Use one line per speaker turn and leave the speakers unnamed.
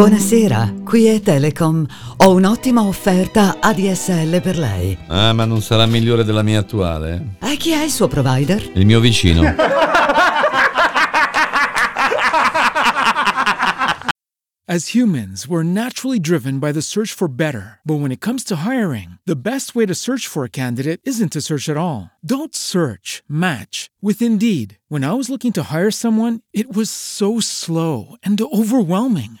Buonasera, qui è Telecom. Ho un'ottima offerta ADSL per lei.
Ah, ma non sarà migliore della mia attuale?
E chi è il suo provider?
Il mio vicino.
As humans, we're naturally driven by the search for better. But when it comes to hiring, the best way to search for a candidate isn't to search at all. Don't search, match with Indeed. When I was looking to hire someone, it was so slow and overwhelming.